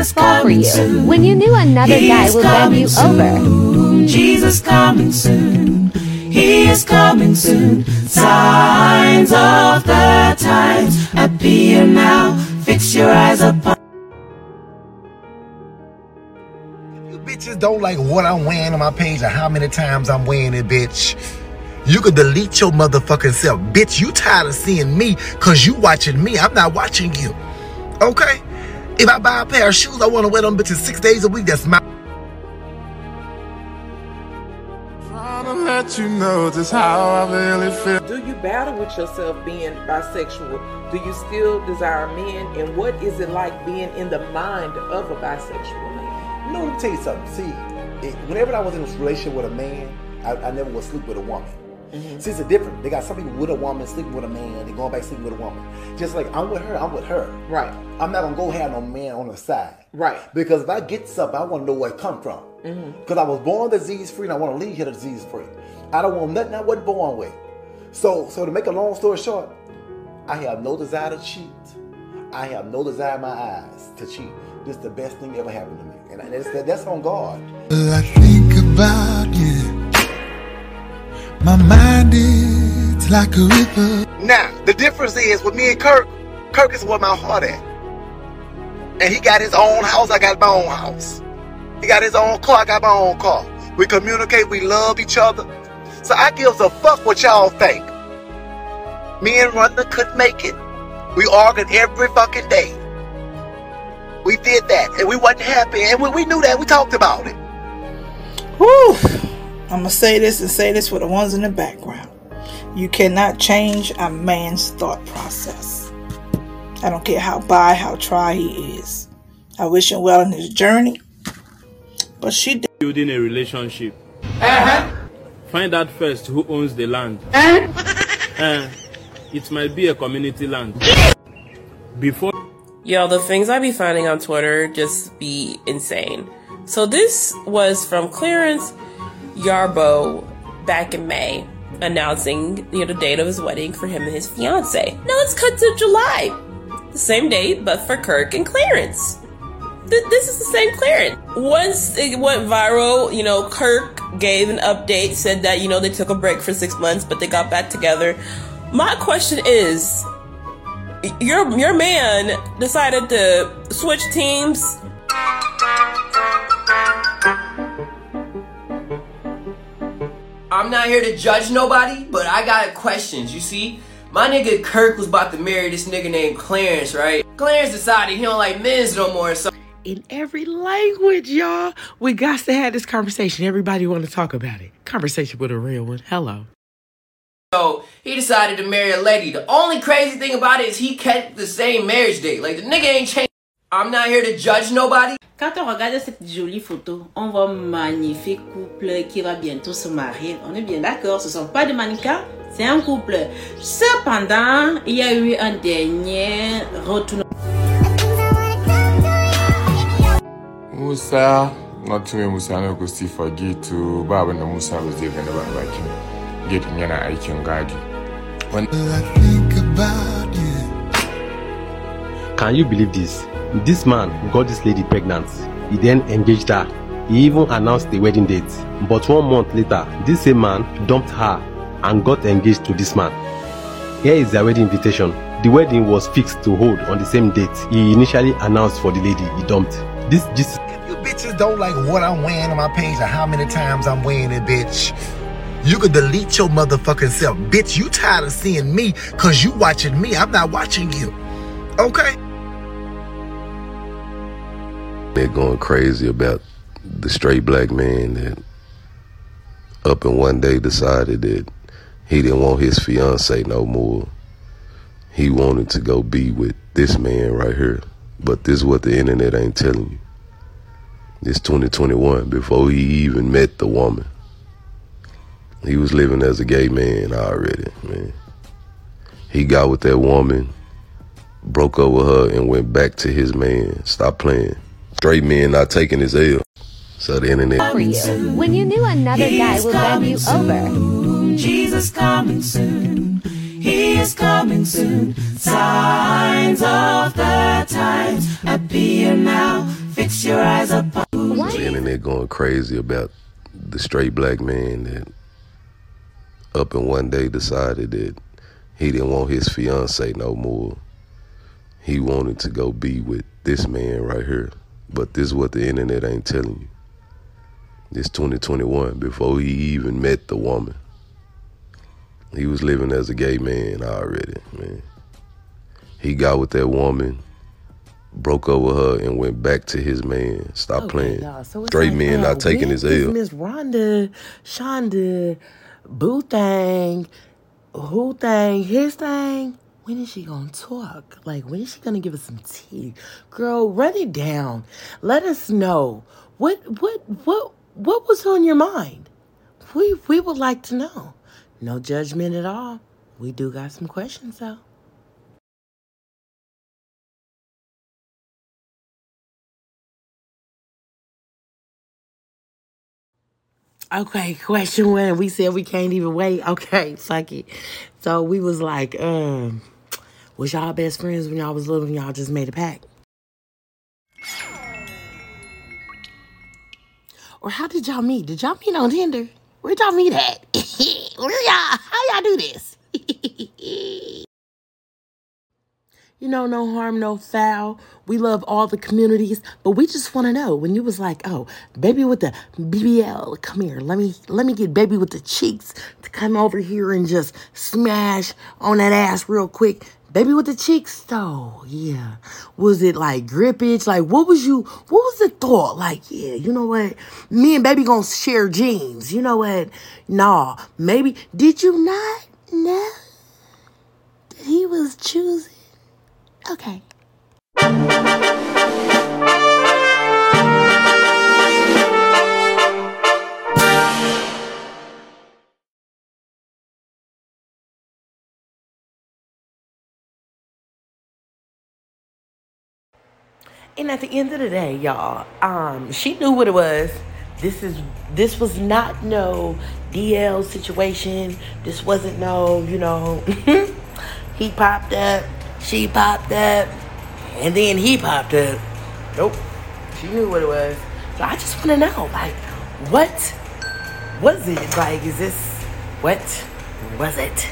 Jesus fall for you. soon. When you knew another He guy is would bend you coming over. Jesus coming soon. He is coming soon. Signs of the times appear now. Fix your eyes upon. You bitches don't like what I'm wearing on my page or how many times I'm wearing it, bitch. You could delete your motherfucking self. Bitch, you tired of seeing me cause you watching me. I'm not watching you. Okay? If I buy a pair of shoes, I want to wear them bitches six days a week. That's my Trying to let you know just how I really feel. Do you battle with yourself being bisexual? Do you still desire men? And what is it like being in the mind of a bisexual man? You know, let me tell you something. See, it, whenever I was in a relationship with a man, I, I never would sleep with a woman. See, it's a different. They got some people with a woman, sleeping with a man, they going back sleeping with a woman. Just like I'm with her, I'm with her. Right. I'm not gonna go have no man on the side. Right. Because if I get something, I want to know where it come from. Mm-hmm. Because I was born disease free, and I want to leave here disease free. I don't want nothing I wasn't born with. So, so to make a long story short, I have no desire to cheat. I have no desire in my eyes to cheat. This is the best thing ever happened to me, and that's that's on God. I think about you. My mind is like a river. Now, the difference is with me and Kirk, Kirk is where my heart at. And he got his own house, I got my own house. He got his own car, I got my own car. We communicate, we love each other. So I gives a fuck what y'all think. Me and Rhonda couldn't make it. We argued every fucking day. We did that, and we wasn't happy, and we, we knew that. We talked about it. Whew. I'm gonna say this and say this for the ones in the background. You cannot change a man's thought process. I don't care how by, how try he is. I wish him well in his journey. But she did. building a relationship. Find out first who owns the land. Uh, it might be a community land. Before Yo, the things I be finding on Twitter just be insane. So this was from Clarence Yarbo back in May, announcing you know the date of his wedding for him and his fiance. Now let's cut to July, the same date, but for Kirk and Clarence. Th- This is the same Clarence. Once it went viral, you know, Kirk gave an update, said that you know they took a break for six months, but they got back together. My question is, your your man decided to switch teams. I'm not here to judge nobody, but I got questions. You see, my nigga Kirk was about to marry this nigga named Clarence, right? Clarence decided he don't like men's no more, so In every language, y'all. We got to have this conversation. Everybody want to talk about it. Conversation with a real one. Hello. so he decided to marry a lady. The only crazy thing about it is he kept the same marriage date. Like the nigga ain't changed. I'm not here to judge nobody. Quand on regarde cette jolie photo, on voit un magnifique couple qui va bientôt se marier. On est bien d'accord, ce ne sont pas des mannequins, c'est un couple. Cependant, il y a eu un dernier retour. Musa, not to me Musa no go still forget to Baba na Musa was there when ba bakin. Get yana aikin gadi. When I think about you. Can you believe this? This man got this lady pregnant. He then engaged her. He even announced the wedding date. But one month later, this same man dumped her and got engaged to this man. Here is their wedding invitation. The wedding was fixed to hold on the same date he initially announced for the lady he dumped. This just You bitches don't like what I'm wearing on my page or how many times I'm wearing it, bitch. You could delete your motherfucking self. Bitch, you tired of seeing me cause you watching me. I'm not watching you. Okay? They're going crazy about the straight black man that up and one day decided that he didn't want his fiance no more. He wanted to go be with this man right here. But this is what the internet ain't telling you. It's 2021 before he even met the woman. He was living as a gay man already, man. He got with that woman, broke up with her, and went back to his man. Stop playing. Straight men not taking his L. So the internet. For you. When you knew another guy will bend you over. Jesus coming soon. He He is coming soon. Signs of the times appear now. Fix your eyes upon. The internet going crazy about the straight black man that up and one day decided that he didn't want his fiance no more. He wanted to go be with this man right here. But this is what the internet ain't telling you. It's 2021 before he even met the woman. He was living as a gay man already, man. He got with that woman, broke up with her, and went back to his man. Stop playing. y'all. So Straight like, men not taking his is L. Miss Rhonda, Shonda, Boo thing, who thing, his thing. When is she gonna talk? Like, when is she gonna give us some tea? Girl, run it down. Let us know. What what what what was on your mind? We we would like to know. No judgment at all. We do got some questions though. Okay, question one. We said we can't even wait. Okay, fuck it. So we was like, um, was y'all best friends when y'all was little and y'all just made a pact? Or how did y'all meet? Did y'all meet on Tinder? Where'd y'all meet at? Where y'all? How y'all do this? you know, no harm, no foul. We love all the communities, but we just want to know when you was like, "Oh, baby with the BBL, come here. Let me let me get baby with the cheeks to come over here and just smash on that ass real quick." Baby with the cheeks, though, yeah. Was it like grippage? Like, what was you? What was the thought? Like, yeah, you know what? Me and baby gonna share jeans. You know what? Nah, maybe. Did you not know that he was choosing? Okay. And at the end of the day, y'all, um, she knew what it was. This is this was not no DL situation. This wasn't no, you know, he popped up, she popped up, and then he popped up. Nope. She knew what it was. So I just want to know, like, what was it? Like, is this what was it?